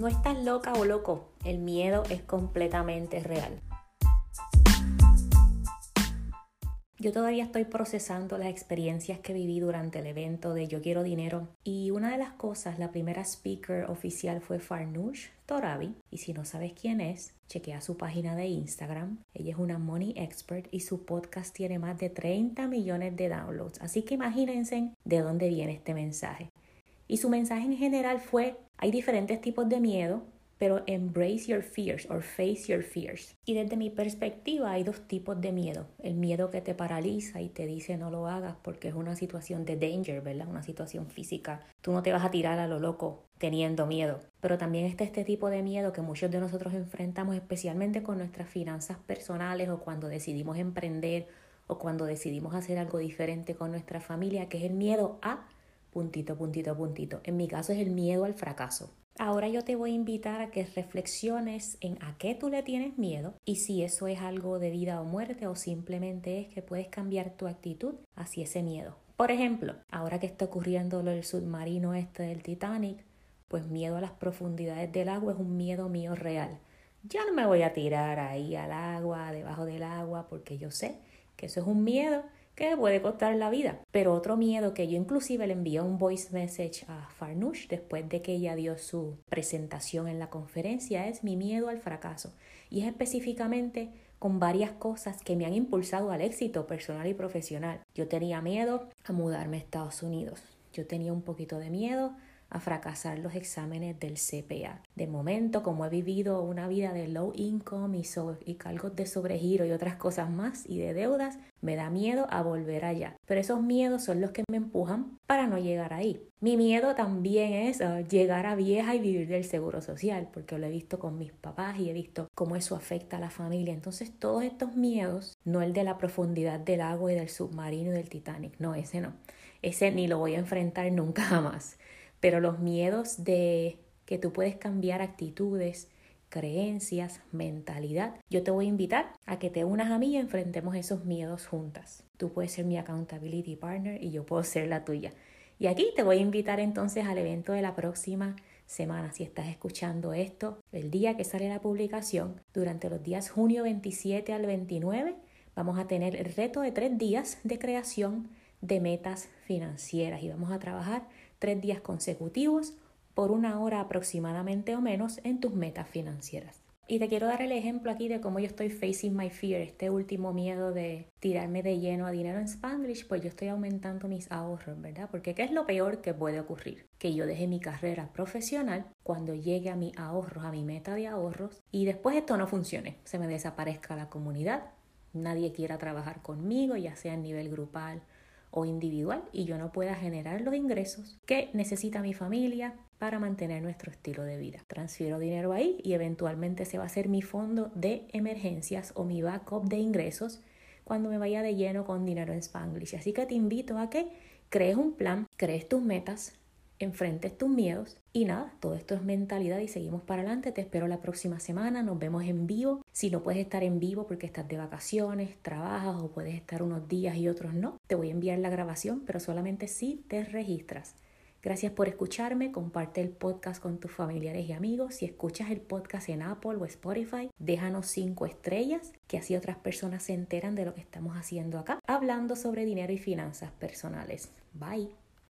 No estás loca o loco, el miedo es completamente real. Yo todavía estoy procesando las experiencias que viví durante el evento de Yo Quiero Dinero y una de las cosas, la primera speaker oficial fue Farnoosh Torabi y si no sabes quién es, chequea su página de Instagram. Ella es una money expert y su podcast tiene más de 30 millones de downloads, así que imagínense de dónde viene este mensaje. Y su mensaje en general fue, hay diferentes tipos de miedo, pero embrace your fears or face your fears. Y desde mi perspectiva hay dos tipos de miedo. El miedo que te paraliza y te dice no lo hagas porque es una situación de danger, ¿verdad? Una situación física. Tú no te vas a tirar a lo loco teniendo miedo. Pero también está este tipo de miedo que muchos de nosotros enfrentamos especialmente con nuestras finanzas personales o cuando decidimos emprender o cuando decidimos hacer algo diferente con nuestra familia, que es el miedo a puntito, puntito, puntito. En mi caso es el miedo al fracaso. Ahora yo te voy a invitar a que reflexiones en a qué tú le tienes miedo y si eso es algo de vida o muerte o simplemente es que puedes cambiar tu actitud hacia ese miedo. Por ejemplo, ahora que está ocurriendo lo del submarino este del Titanic, pues miedo a las profundidades del agua es un miedo mío real. Ya no me voy a tirar ahí al agua, debajo del agua, porque yo sé que eso es un miedo que puede costar la vida. Pero otro miedo que yo inclusive le envié un voice message a Farnoosh después de que ella dio su presentación en la conferencia es mi miedo al fracaso. Y es específicamente con varias cosas que me han impulsado al éxito personal y profesional. Yo tenía miedo a mudarme a Estados Unidos. Yo tenía un poquito de miedo a fracasar los exámenes del CPA. De momento, como he vivido una vida de low income y, y cargos de sobregiro y otras cosas más y de deudas, me da miedo a volver allá. Pero esos miedos son los que me empujan para no llegar ahí. Mi miedo también es uh, llegar a vieja y vivir del seguro social, porque lo he visto con mis papás y he visto cómo eso afecta a la familia. Entonces, todos estos miedos, no el de la profundidad del agua y del submarino y del Titanic, no, ese no. Ese ni lo voy a enfrentar nunca jamás pero los miedos de que tú puedes cambiar actitudes, creencias, mentalidad, yo te voy a invitar a que te unas a mí y enfrentemos esos miedos juntas. Tú puedes ser mi accountability partner y yo puedo ser la tuya. Y aquí te voy a invitar entonces al evento de la próxima semana. Si estás escuchando esto, el día que sale la publicación, durante los días junio 27 al 29, vamos a tener el reto de tres días de creación de metas financieras y vamos a trabajar tres días consecutivos por una hora aproximadamente o menos en tus metas financieras. Y te quiero dar el ejemplo aquí de cómo yo estoy facing my fear, este último miedo de tirarme de lleno a dinero en Spanglish, pues yo estoy aumentando mis ahorros, ¿verdad? Porque ¿qué es lo peor que puede ocurrir? Que yo deje mi carrera profesional cuando llegue a mi ahorros, a mi meta de ahorros, y después esto no funcione, se me desaparezca la comunidad, nadie quiera trabajar conmigo, ya sea a nivel grupal o individual y yo no pueda generar los ingresos que necesita mi familia para mantener nuestro estilo de vida. Transfiero dinero ahí y eventualmente se va a hacer mi fondo de emergencias o mi backup de ingresos cuando me vaya de lleno con dinero en Spanglish. Así que te invito a que crees un plan, crees tus metas, enfrentes tus miedos y nada, todo esto es mentalidad y seguimos para adelante. Te espero la próxima semana, nos vemos en vivo. Si no puedes estar en vivo porque estás de vacaciones, trabajas o puedes estar unos días y otros no, te voy a enviar la grabación, pero solamente si te registras. Gracias por escucharme, comparte el podcast con tus familiares y amigos. Si escuchas el podcast en Apple o Spotify, déjanos cinco estrellas, que así otras personas se enteran de lo que estamos haciendo acá, hablando sobre dinero y finanzas personales. Bye.